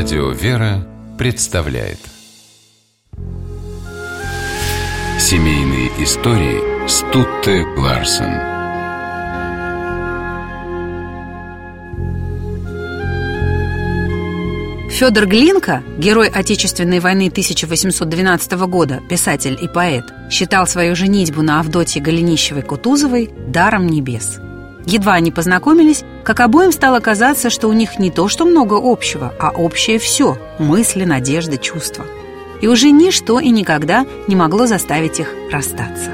Радио «Вера» представляет Семейные истории Стутте Ларсен Федор Глинка, герой Отечественной войны 1812 года, писатель и поэт, считал свою женитьбу на Авдотье Голенищевой-Кутузовой даром небес. Едва они познакомились, как обоим стало казаться, что у них не то что много общего, а общее все – мысли, надежды, чувства. И уже ничто и никогда не могло заставить их расстаться.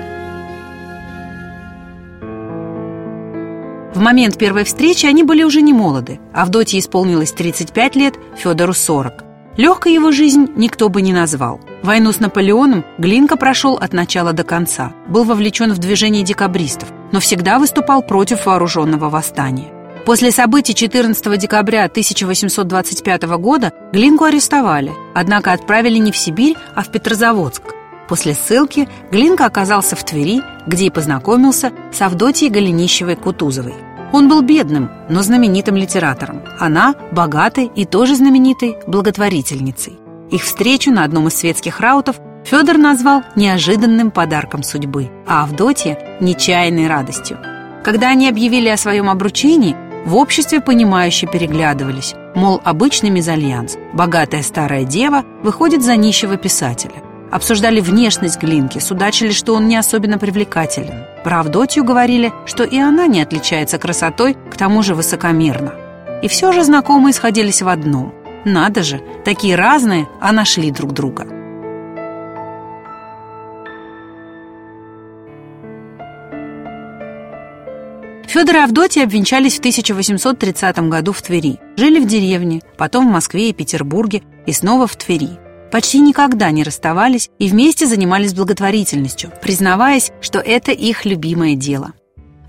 В момент первой встречи они были уже не молоды. Авдотье исполнилось 35 лет, Федору 40. Легкой его жизнь никто бы не назвал. Войну с Наполеоном Глинка прошел от начала до конца, был вовлечен в движение декабристов, но всегда выступал против вооруженного восстания. После событий 14 декабря 1825 года Глинку арестовали, однако отправили не в Сибирь, а в Петрозаводск. После ссылки Глинка оказался в Твери, где и познакомился с Авдотьей Голенищевой-Кутузовой. Он был бедным, но знаменитым литератором. Она – богатой и тоже знаменитой благотворительницей. Их встречу на одном из светских раутов Федор назвал неожиданным подарком судьбы, а Авдотья – нечаянной радостью. Когда они объявили о своем обручении, в обществе понимающе переглядывались, мол, обычный мезальянс, богатая старая дева выходит за нищего писателя. Обсуждали внешность Глинки, судачили, что он не особенно привлекателен. Про Авдотью говорили, что и она не отличается красотой, к тому же высокомерно. И все же знакомые сходились в одном. Надо же, такие разные, а нашли друг друга. Федор и Авдотья обвенчались в 1830 году в Твери. Жили в деревне, потом в Москве и Петербурге, и снова в Твери. Почти никогда не расставались и вместе занимались благотворительностью, признаваясь, что это их любимое дело.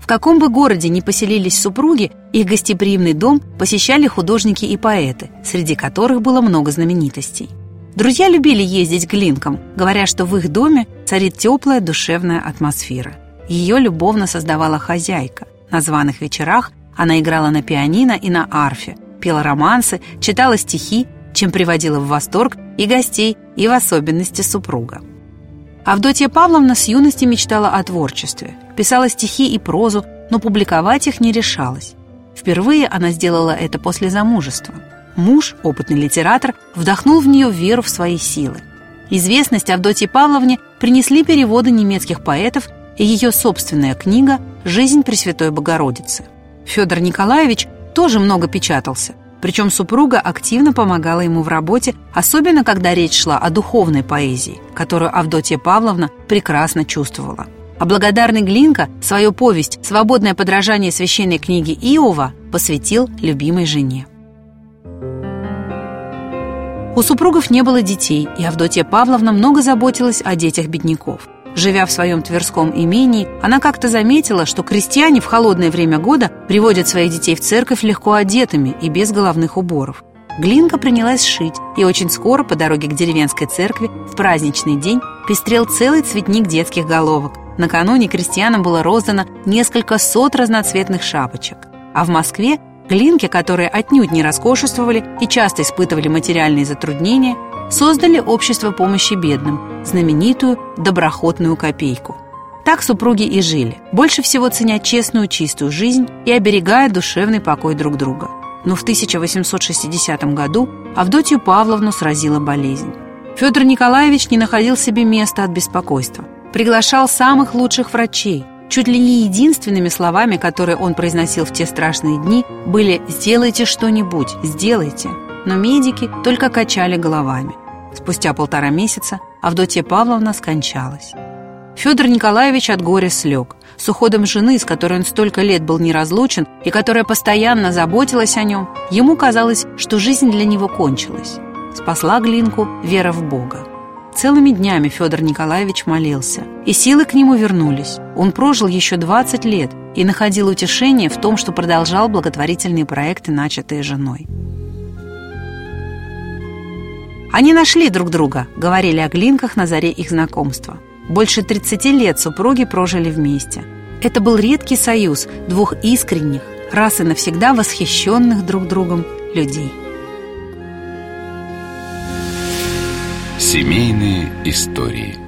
В каком бы городе ни поселились супруги, их гостеприимный дом посещали художники и поэты, среди которых было много знаменитостей. Друзья любили ездить к Глинкам, говоря, что в их доме царит теплая душевная атмосфера. Ее любовно создавала хозяйка. На званых вечерах она играла на пианино и на арфе, пела романсы, читала стихи, чем приводила в восторг и гостей, и в особенности супруга. Авдотья Павловна с юности мечтала о творчестве, писала стихи и прозу, но публиковать их не решалась. Впервые она сделала это после замужества. Муж, опытный литератор, вдохнул в нее веру в свои силы. Известность Авдотье Павловне принесли переводы немецких поэтов и ее собственная книга «Жизнь Пресвятой Богородицы». Федор Николаевич тоже много печатался, причем супруга активно помогала ему в работе, особенно когда речь шла о духовной поэзии, которую Авдотья Павловна прекрасно чувствовала. А благодарный Глинка свою повесть «Свободное подражание священной книги Иова» посвятил любимой жене. У супругов не было детей, и Авдотья Павловна много заботилась о детях бедняков – Живя в своем Тверском имении, она как-то заметила, что крестьяне в холодное время года приводят своих детей в церковь легко одетыми и без головных уборов. Глинка принялась шить, и очень скоро по дороге к деревенской церкви в праздничный день пестрел целый цветник детских головок. Накануне крестьянам было роздано несколько сот разноцветных шапочек. А в Москве Глинки, которые отнюдь не роскошествовали и часто испытывали материальные затруднения, создали общество помощи бедным, знаменитую доброхотную копейку. Так супруги и жили, больше всего ценя честную чистую жизнь и оберегая душевный покой друг друга. Но в 1860 году Авдотью Павловну сразила болезнь. Федор Николаевич не находил себе места от беспокойства. Приглашал самых лучших врачей. Чуть ли не единственными словами, которые он произносил в те страшные дни, были «сделайте что-нибудь, сделайте» но медики только качали головами. Спустя полтора месяца Авдотья Павловна скончалась. Федор Николаевич от горя слег. С уходом жены, с которой он столько лет был неразлучен и которая постоянно заботилась о нем, ему казалось, что жизнь для него кончилась. Спасла Глинку вера в Бога. Целыми днями Федор Николаевич молился, и силы к нему вернулись. Он прожил еще 20 лет и находил утешение в том, что продолжал благотворительные проекты, начатые женой. Они нашли друг друга, говорили о глинках на заре их знакомства. Больше 30 лет супруги прожили вместе. Это был редкий союз двух искренних, раз и навсегда восхищенных друг другом людей. Семейные истории –